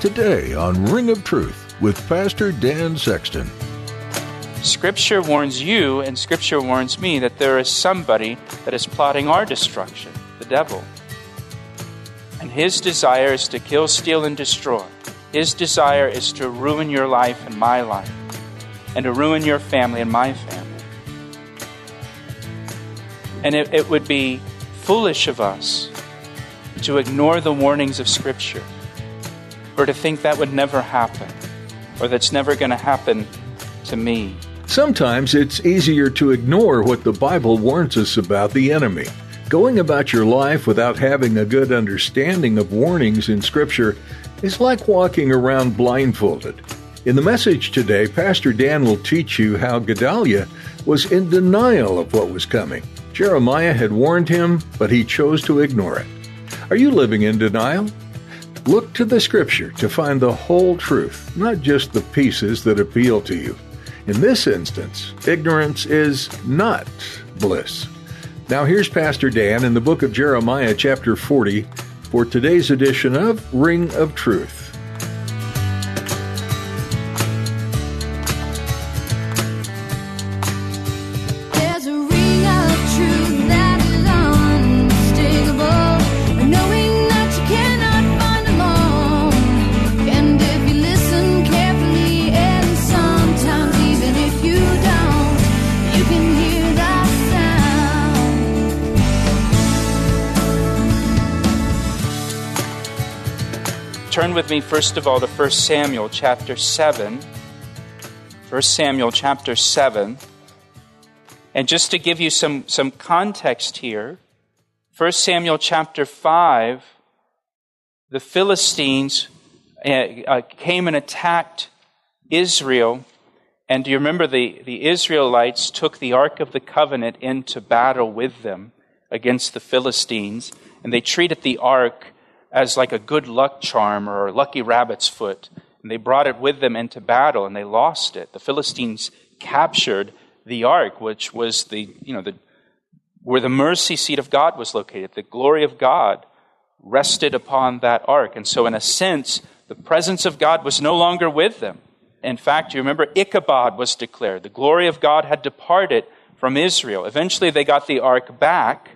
today on Ring of Truth with Pastor Dan Sexton. Scripture warns you and Scripture warns me that there is somebody that is plotting our destruction, the devil. And his desire is to kill, steal, and destroy. His desire is to ruin your life and my life, and to ruin your family and my family. And it, it would be foolish of us to ignore the warnings of Scripture or to think that would never happen or that's never going to happen to me. Sometimes it's easier to ignore what the Bible warns us about the enemy. Going about your life without having a good understanding of warnings in Scripture is like walking around blindfolded. In the message today, Pastor Dan will teach you how Gedaliah was in denial of what was coming. Jeremiah had warned him, but he chose to ignore it. Are you living in denial? Look to the Scripture to find the whole truth, not just the pieces that appeal to you. In this instance, ignorance is not bliss. Now, here's Pastor Dan in the book of Jeremiah, chapter 40, for today's edition of Ring of Truth. Turn with me, first of all, to 1 Samuel chapter 7. 1 Samuel chapter 7. And just to give you some, some context here, 1 Samuel chapter 5, the Philistines uh, uh, came and attacked Israel. And do you remember the, the Israelites took the Ark of the Covenant into battle with them against the Philistines? And they treated the Ark as like a good luck charm or a lucky rabbit's foot. And they brought it with them into battle and they lost it. The Philistines captured the ark, which was the, you know, the, where the mercy seat of God was located. The glory of God rested upon that ark. And so, in a sense, the presence of God was no longer with them. In fact, you remember Ichabod was declared. The glory of God had departed from Israel. Eventually, they got the ark back,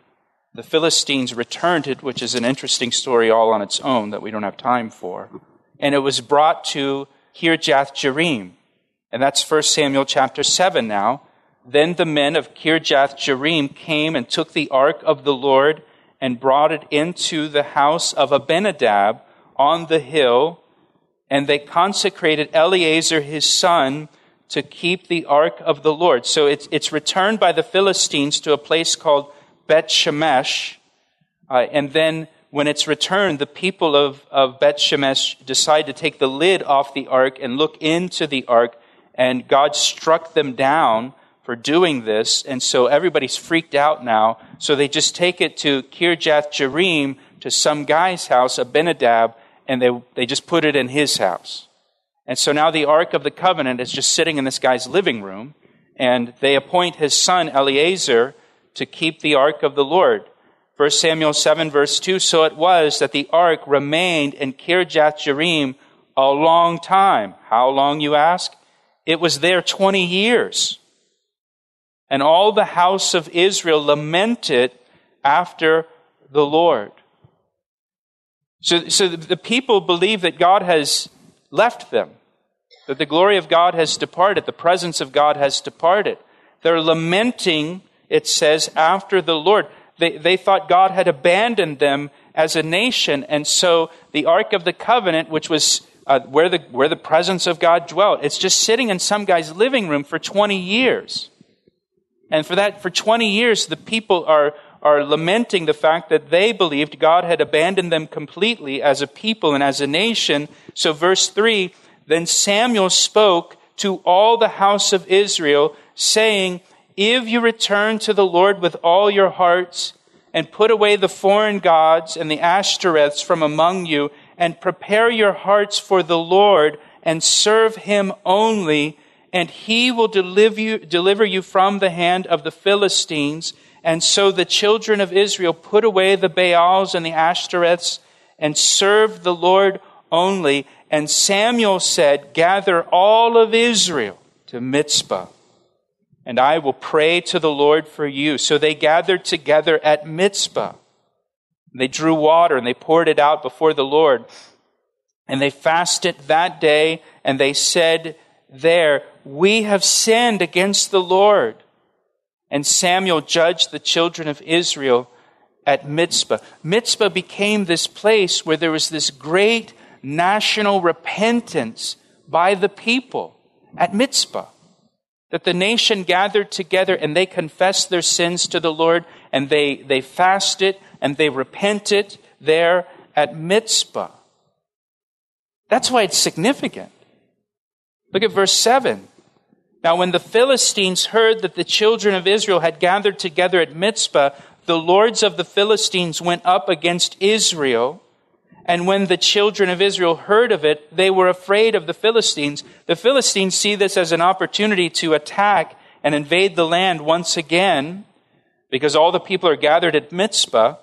the Philistines returned it, which is an interesting story all on its own that we don't have time for. And it was brought to Kirjath Jearim. And that's 1 Samuel chapter 7 now. Then the men of Kirjath Jearim came and took the ark of the Lord and brought it into the house of Abinadab on the hill. And they consecrated Eleazar his son to keep the ark of the Lord. So it's, it's returned by the Philistines to a place called Bet Shemesh. Uh, and then when it's returned, the people of, of Bet Shemesh decide to take the lid off the ark and look into the ark, and God struck them down for doing this, and so everybody's freaked out now. So they just take it to Kirjath Jearim, to some guy's house, Abinadab, and they, they just put it in his house. And so now the Ark of the Covenant is just sitting in this guy's living room, and they appoint his son Eleazar to keep the ark of the Lord. 1 Samuel 7 verse 2, so it was that the ark remained in Kirjath Jearim a long time. How long, you ask? It was there 20 years. And all the house of Israel lamented after the Lord. So, so the people believe that God has left them, that the glory of God has departed, the presence of God has departed. They're lamenting it says, after the Lord. They, they thought God had abandoned them as a nation. And so the Ark of the Covenant, which was uh, where, the, where the presence of God dwelt, it's just sitting in some guy's living room for 20 years. And for that, for 20 years, the people are, are lamenting the fact that they believed God had abandoned them completely as a people and as a nation. So verse 3, then Samuel spoke to all the house of Israel, saying, if you return to the Lord with all your hearts and put away the foreign gods and the Ashtoreths from among you and prepare your hearts for the Lord and serve him only, and he will deliver you, deliver you from the hand of the Philistines. And so the children of Israel put away the Baals and the Ashtoreths and served the Lord only. And Samuel said, Gather all of Israel to Mizpah, and I will pray to the Lord for you. So they gathered together at Mizpah. They drew water and they poured it out before the Lord. And they fasted that day, and they said there, We have sinned against the Lord. And Samuel judged the children of Israel at Mizpah. Mizpah became this place where there was this great national repentance by the people at Mizpah. That the nation gathered together and they confessed their sins to the Lord and they, they fasted and they repented there at Mizpah. That's why it's significant. Look at verse 7. Now, when the Philistines heard that the children of Israel had gathered together at Mizpah, the lords of the Philistines went up against Israel. And when the children of Israel heard of it, they were afraid of the Philistines. The Philistines see this as an opportunity to attack and invade the land once again because all the people are gathered at Mizpah.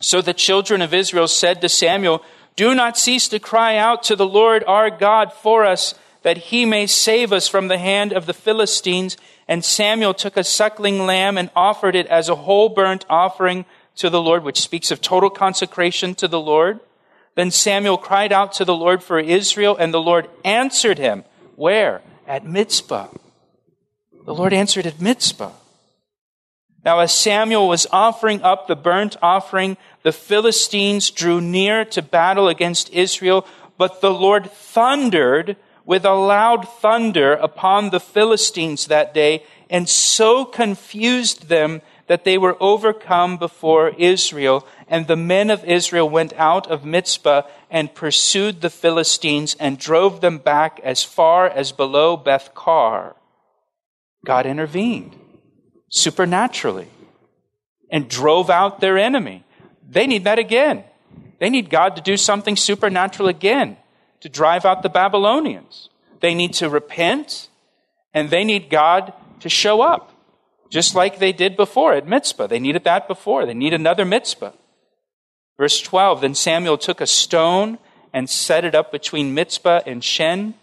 So the children of Israel said to Samuel, Do not cease to cry out to the Lord our God for us that he may save us from the hand of the Philistines. And Samuel took a suckling lamb and offered it as a whole burnt offering to the Lord, which speaks of total consecration to the Lord. Then Samuel cried out to the Lord for Israel, and the Lord answered him. Where? At Mizpah. The Lord answered at Mizpah. Now, as Samuel was offering up the burnt offering, the Philistines drew near to battle against Israel, but the Lord thundered with a loud thunder upon the Philistines that day, and so confused them that they were overcome before Israel. And the men of Israel went out of Mizpah and pursued the Philistines and drove them back as far as below Beth Kar. God intervened supernaturally and drove out their enemy. They need that again. They need God to do something supernatural again to drive out the Babylonians. They need to repent and they need God to show up, just like they did before at Mizpah. They needed that before. They need another Mizpah. Verse 12 Then Samuel took a stone and set it up between Mizpah and Shen,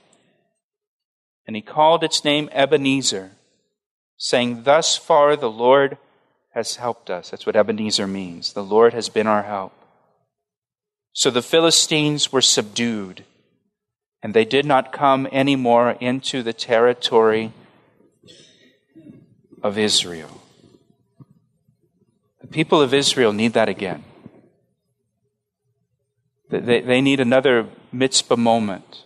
and he called its name Ebenezer, saying, Thus far the Lord has helped us. That's what Ebenezer means. The Lord has been our help. So the Philistines were subdued and they did not come anymore into the territory of Israel. The people of Israel need that again. They, they need another Mizpah moment.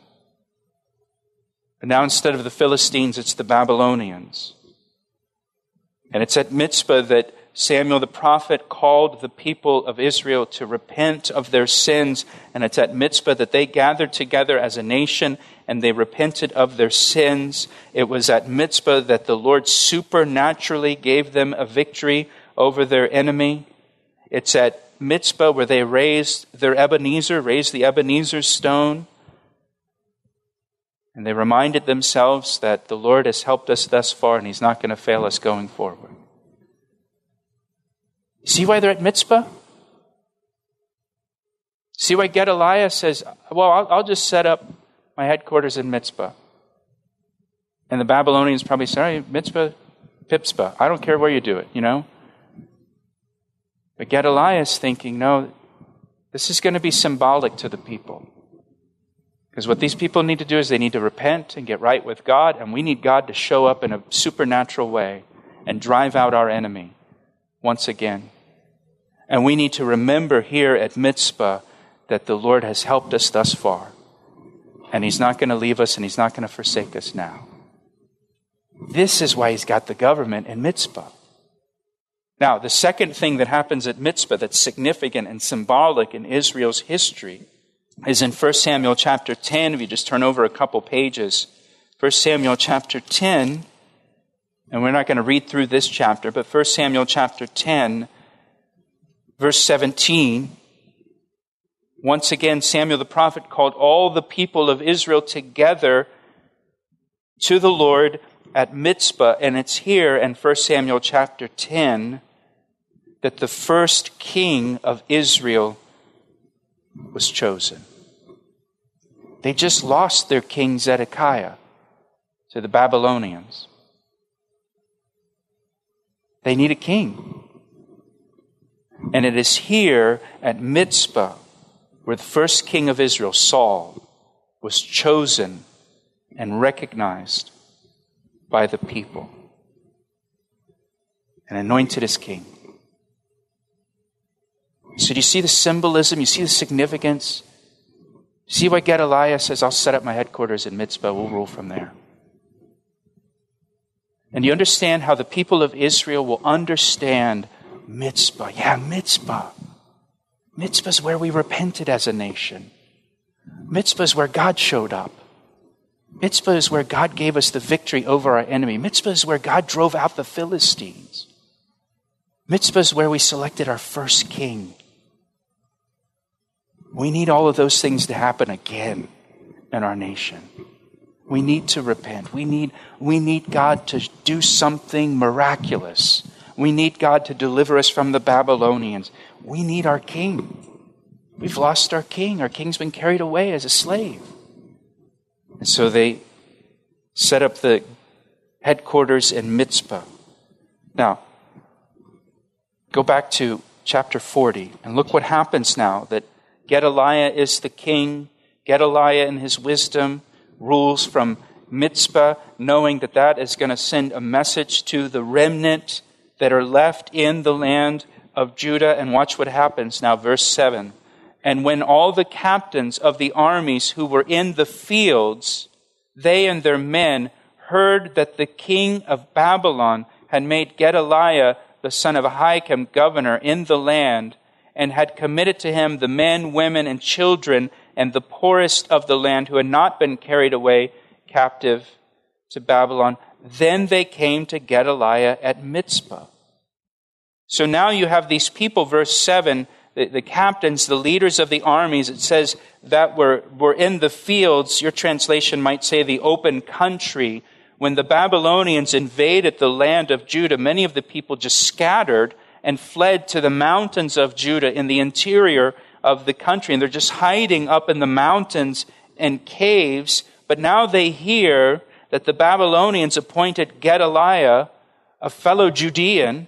But now instead of the Philistines, it's the Babylonians. And it's at Mizpah that Samuel the prophet called the people of Israel to repent of their sins, and it's at Mizpah that they gathered together as a nation and they repented of their sins. It was at Mizpah that the Lord supernaturally gave them a victory over their enemy. It's at Mizpah where they raised their Ebenezer, raised the Ebenezer stone. And they reminded themselves that the Lord has helped us thus far and He's not going to fail us going forward. See why they're at Mizpah? See why Gedaliah says, Well, I'll, I'll just set up my headquarters in Mizpah. And the Babylonians probably say, Mizpah, Pipspa. I don't care where you do it, you know? But Gedaliah is thinking, no, this is going to be symbolic to the people. Because what these people need to do is they need to repent and get right with God, and we need God to show up in a supernatural way and drive out our enemy once again. And we need to remember here at Mizpah that the Lord has helped us thus far. And He's not going to leave us and He's not going to forsake us now. This is why He's got the government in Mizpah. Now, the second thing that happens at Mizpah that's significant and symbolic in Israel's history is in 1 Samuel chapter 10. If you just turn over a couple pages, 1 Samuel chapter 10, and we're not going to read through this chapter, but 1 Samuel chapter 10, verse 17, once again, Samuel the prophet called all the people of Israel together to the Lord at Mizpah. And it's here in 1 Samuel chapter 10 that the first king of Israel was chosen. They just lost their king Zedekiah to the Babylonians. They need a king. And it is here at Mizpah where the first king of Israel, Saul, was chosen and recognized by the people and anointed as king. So, do you see the symbolism? You see the significance? See why Gedaliah says, I'll set up my headquarters in Mizpah, we'll rule from there. And you understand how the people of Israel will understand Mizpah. Yeah, Mitzvah. Mizpah is where we repented as a nation. Mizpah is where God showed up. Mizpah is where God gave us the victory over our enemy. Mizpah is where God drove out the Philistines. Mizpah is where we selected our first king. We need all of those things to happen again in our nation. We need to repent. We need, we need God to do something miraculous. We need God to deliver us from the Babylonians. We need our king. We've lost our king. Our king's been carried away as a slave. And so they set up the headquarters in Mizpah. Now, go back to chapter 40 and look what happens now that Gedaliah is the king. Gedaliah, in his wisdom, rules from Mizpah, knowing that that is going to send a message to the remnant that are left in the land of Judah. And watch what happens now, verse 7. And when all the captains of the armies who were in the fields, they and their men, heard that the king of Babylon had made Gedaliah, the son of Ahikam, governor in the land, and had committed to him the men, women, and children, and the poorest of the land who had not been carried away captive to Babylon. Then they came to Gedaliah at Mizpah. So now you have these people, verse 7, the, the, captains, the leaders of the armies, it says that were, were in the fields. Your translation might say the open country. When the Babylonians invaded the land of Judah, many of the people just scattered and fled to the mountains of Judah in the interior of the country. And they're just hiding up in the mountains and caves. But now they hear that the Babylonians appointed Gedaliah, a fellow Judean,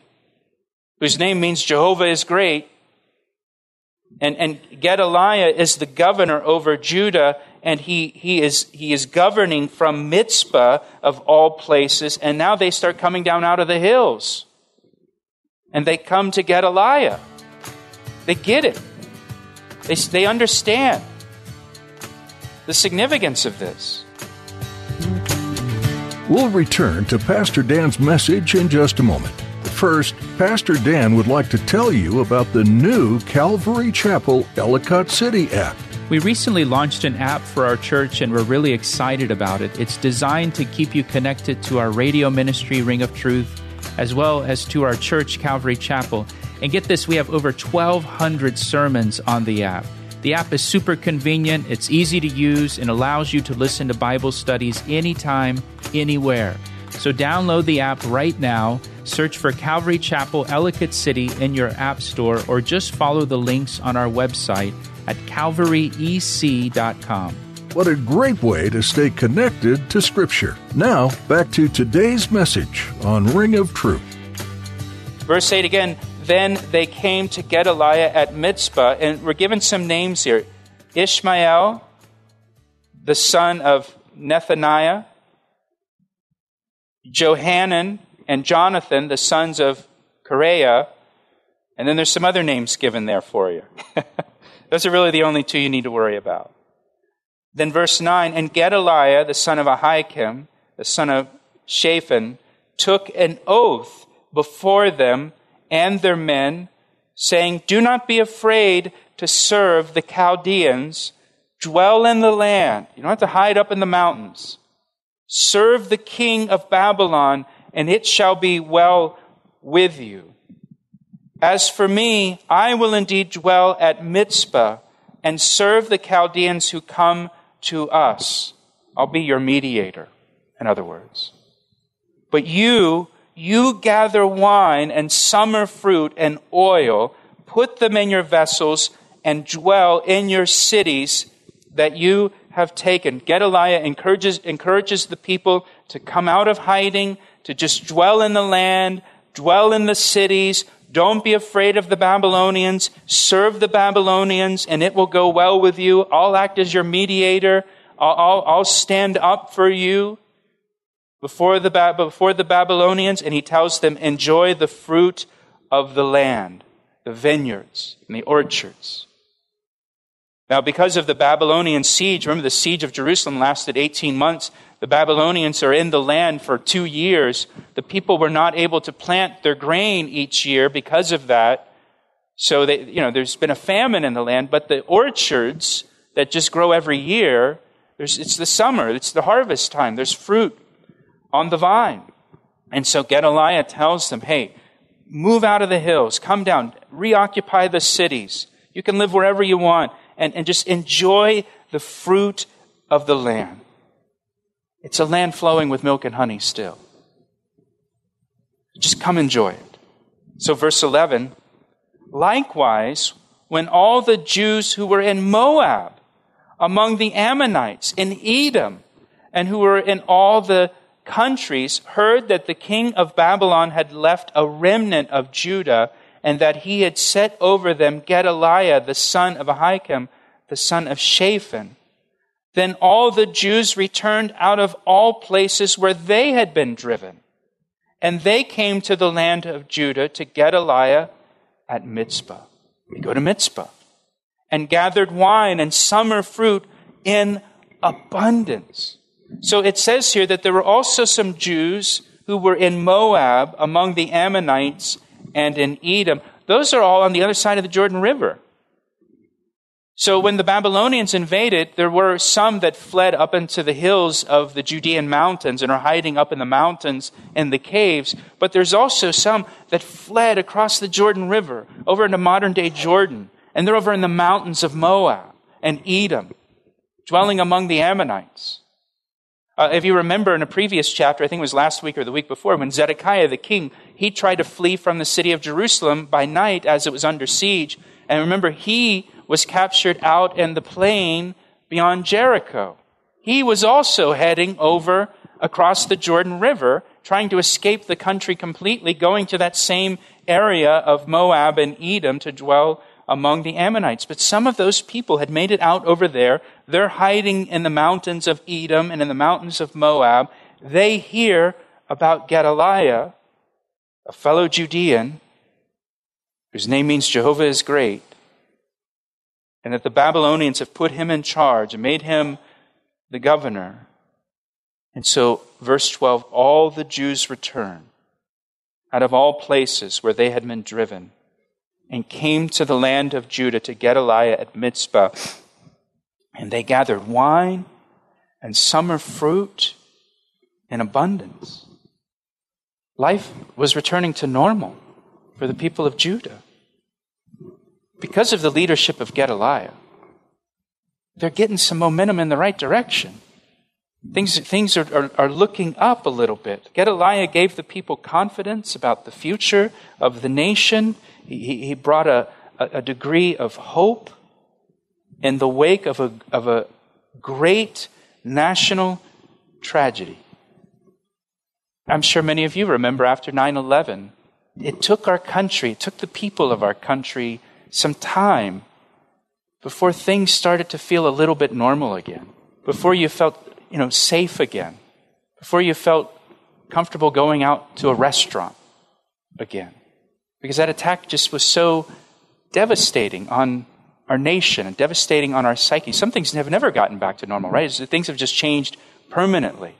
whose name means Jehovah is great. And, and Gedaliah is the governor over Judah, and he, he, is, he is governing from Mizpah of all places. And now they start coming down out of the hills and they come to Gedaliah. They get it. They, they understand the significance of this. We'll return to Pastor Dan's message in just a moment. First, Pastor Dan would like to tell you about the new Calvary Chapel Ellicott City app. We recently launched an app for our church and we're really excited about it. It's designed to keep you connected to our radio ministry, Ring of Truth as well as to our church, Calvary Chapel. And get this, we have over 1,200 sermons on the app. The app is super convenient, it's easy to use, and allows you to listen to Bible studies anytime, anywhere. So download the app right now, search for Calvary Chapel Ellicott City in your app store, or just follow the links on our website at calvaryec.com. What a great way to stay connected to Scripture. Now, back to today's message on Ring of Truth. Verse 8 again Then they came to Gedaliah at Mizpah, and we're given some names here Ishmael, the son of Nethaniah, Johanan and Jonathan, the sons of Kareah, and then there's some other names given there for you. Those are really the only two you need to worry about. Then verse 9, and Gedaliah, the son of Ahikam, the son of Shaphan, took an oath before them and their men, saying, Do not be afraid to serve the Chaldeans. Dwell in the land. You don't have to hide up in the mountains. Serve the king of Babylon, and it shall be well with you. As for me, I will indeed dwell at Mizpah and serve the Chaldeans who come to us. I'll be your mediator, in other words. But you, you gather wine and summer fruit and oil, put them in your vessels, and dwell in your cities that you have taken. Gedaliah encourages, encourages the people to come out of hiding, to just dwell in the land, dwell in the cities. Don't be afraid of the Babylonians. Serve the Babylonians, and it will go well with you. I'll act as your mediator. I'll, I'll, I'll stand up for you before the, before the Babylonians, and he tells them, enjoy the fruit of the land, the vineyards and the orchards. Now, because of the Babylonian siege, remember the siege of Jerusalem lasted 18 months. The Babylonians are in the land for two years. The people were not able to plant their grain each year because of that. So, they, you know, there's been a famine in the land, but the orchards that just grow every year, it's the summer, it's the harvest time, there's fruit on the vine. And so Gedaliah tells them, hey, move out of the hills, come down, reoccupy the cities. You can live wherever you want and, and just enjoy the fruit of the land. It's a land flowing with milk and honey still. Just come enjoy it. So, verse 11 likewise, when all the Jews who were in Moab, among the Ammonites, in Edom, and who were in all the countries heard that the king of Babylon had left a remnant of Judah and that he had set over them Gedaliah, the son of Ahikam, the son of Shaphan. Then all the Jews returned out of all places where they had been driven. And they came to the land of Judah to Gedaliah at Mizpah. We go to Mizpah and gathered wine and summer fruit in abundance. So it says here that there were also some Jews who were in Moab among the Ammonites and in Edom. Those are all on the other side of the Jordan River. So when the Babylonians invaded, there were some that fled up into the hills of the Judean mountains and are hiding up in the mountains and the caves. But there's also some that fled across the Jordan River over into modern day Jordan. And they're over in the mountains of Moab and Edom, dwelling among the Ammonites. Uh, if you remember in a previous chapter, I think it was last week or the week before, when Zedekiah the king, he tried to flee from the city of Jerusalem by night as it was under siege. And remember, he was captured out in the plain beyond Jericho. He was also heading over across the Jordan River, trying to escape the country completely, going to that same area of Moab and Edom to dwell among the Ammonites. But some of those people had made it out over there. They're hiding in the mountains of Edom and in the mountains of Moab. They hear about Gedaliah, a fellow Judean, whose name means Jehovah is great, and that the Babylonians have put him in charge and made him the governor. And so, verse 12 all the Jews return out of all places where they had been driven and came to the land of Judah to Gedaliah at Mizpah. And they gathered wine and summer fruit in abundance. Life was returning to normal for the people of Judah. Because of the leadership of Gedaliah, they're getting some momentum in the right direction. Things, things are, are, are, looking up a little bit. Gedaliah gave the people confidence about the future of the nation. He, he brought a, a degree of hope in the wake of a, of a great national tragedy. I'm sure many of you remember after 9 11, it took our country, it took the people of our country some time before things started to feel a little bit normal again, before you felt you know, safe again, before you felt comfortable going out to a restaurant again because that attack just was so devastating on our nation and devastating on our psyche. Some things have never gotten back to normal, right? Things have just changed permanently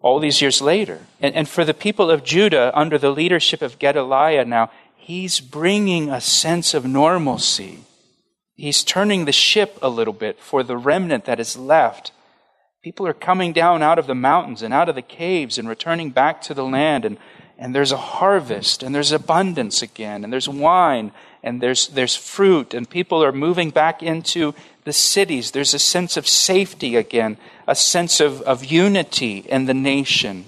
all these years later. And, and for the people of Judah, under the leadership of Gedaliah now, he's bringing a sense of normalcy. He's turning the ship a little bit for the remnant that is left. People are coming down out of the mountains and out of the caves and returning back to the land and and there's a harvest and there's abundance again and there's wine and there's, there's fruit and people are moving back into the cities. There's a sense of safety again, a sense of, of unity in the nation,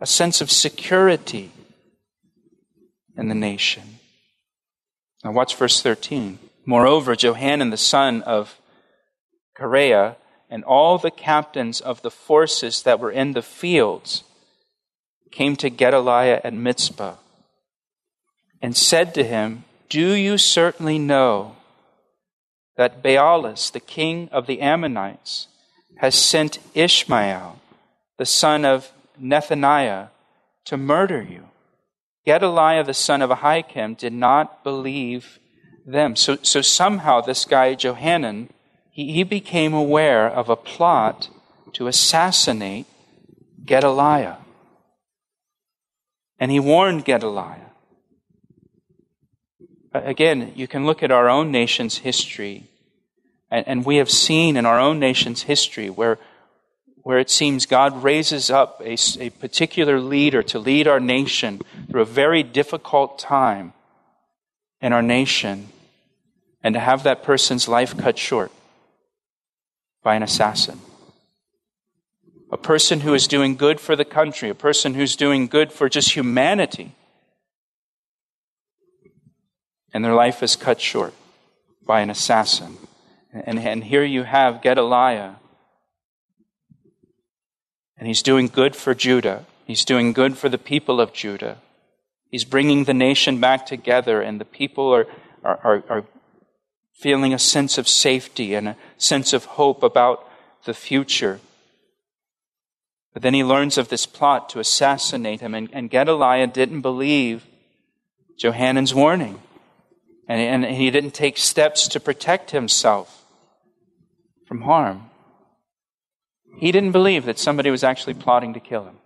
a sense of security in the nation. Now watch verse 13. Moreover, Johanan the son of Kareah and all the captains of the forces that were in the fields came to Gedaliah at Mizpah and said to him, Do you certainly know that Baalis, the king of the Ammonites, has sent Ishmael, the son of Nethaniah, to murder you? Gedaliah, the son of Ahikam, did not believe them. So, so somehow this guy, Johanan, he, he became aware of a plot to assassinate Gedaliah. And he warned Gedaliah. Again, you can look at our own nation's history, and, and we have seen in our own nation's history where, where it seems God raises up a, a particular leader to lead our nation through a very difficult time in our nation, and to have that person's life cut short by an assassin. A person who is doing good for the country, a person who's doing good for just humanity. And their life is cut short by an assassin. And, and here you have Gedaliah. And he's doing good for Judah. He's doing good for the people of Judah. He's bringing the nation back together, and the people are, are, are, are feeling a sense of safety and a sense of hope about the future. But then he learns of this plot to assassinate him, and, and Gedaliah didn't believe Johanan's warning. And, and he didn't take steps to protect himself from harm. He didn't believe that somebody was actually plotting to kill him.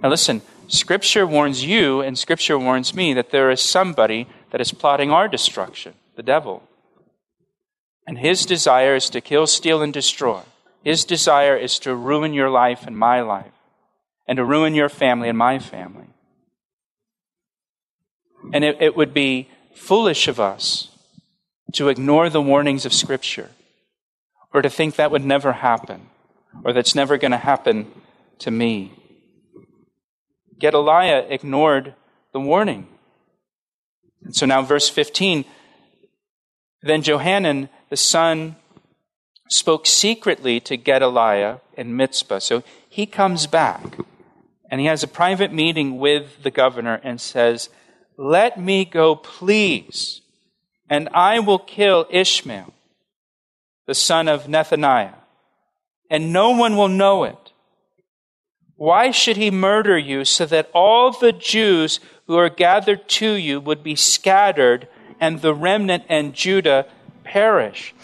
Now, listen, Scripture warns you and Scripture warns me that there is somebody that is plotting our destruction the devil. And his desire is to kill, steal, and destroy. His desire is to ruin your life and my life, and to ruin your family and my family. And it, it would be foolish of us to ignore the warnings of Scripture, or to think that would never happen, or that's never going to happen to me. Gedaliah ignored the warning. And so now, verse 15 then Johanan, the son, spoke secretly to Gedaliah in Mizpah. So he comes back and he has a private meeting with the governor and says, Let me go, please, and I will kill Ishmael, the son of Nethaniah, and no one will know it. Why should he murder you so that all the Jews who are gathered to you would be scattered and the remnant and Judah perish.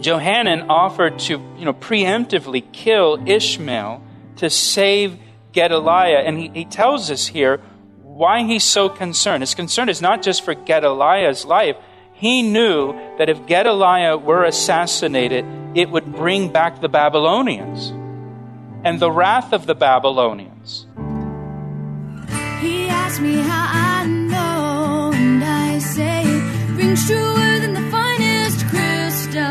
Johanan offered to, you know, preemptively kill Ishmael to save Gedaliah. And he, he tells us here why he's so concerned. His concern is not just for Gedaliah's life. He knew that if Gedaliah were assassinated, it would bring back the Babylonians and the wrath of the Babylonians. He asked me how I know, and I say truer than the finest crystal.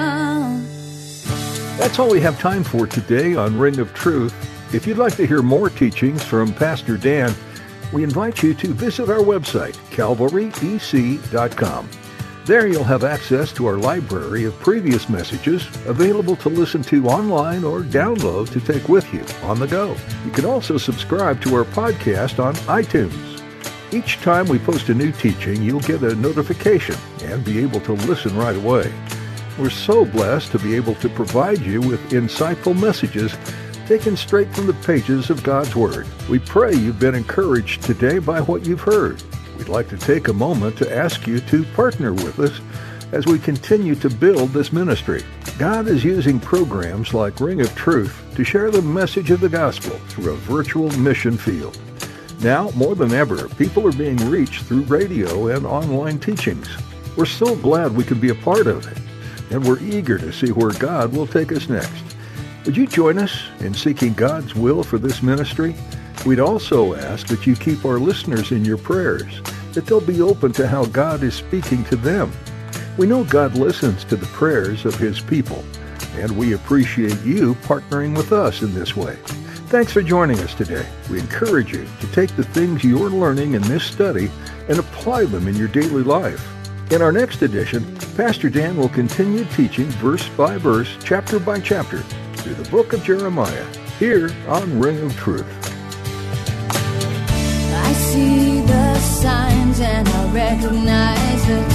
That's all we have time for today on Ring of Truth. If you'd like to hear more teachings from Pastor Dan, we invite you to visit our website, calvaryec.com. There you'll have access to our library of previous messages available to listen to online or download to take with you on the go. You can also subscribe to our podcast on iTunes. Each time we post a new teaching, you'll get a notification and be able to listen right away. We're so blessed to be able to provide you with insightful messages taken straight from the pages of God's Word. We pray you've been encouraged today by what you've heard. We'd like to take a moment to ask you to partner with us as we continue to build this ministry. God is using programs like Ring of Truth to share the message of the gospel through a virtual mission field. Now, more than ever, people are being reached through radio and online teachings. We're so glad we could be a part of it, and we're eager to see where God will take us next. Would you join us in seeking God's will for this ministry? We'd also ask that you keep our listeners in your prayers, that they'll be open to how God is speaking to them. We know God listens to the prayers of His people, and we appreciate you partnering with us in this way. Thanks for joining us today. We encourage you to take the things you're learning in this study and apply them in your daily life. In our next edition, Pastor Dan will continue teaching verse by verse, chapter by chapter, through the book of Jeremiah, here on Ring of Truth. I see the signs and I recognize the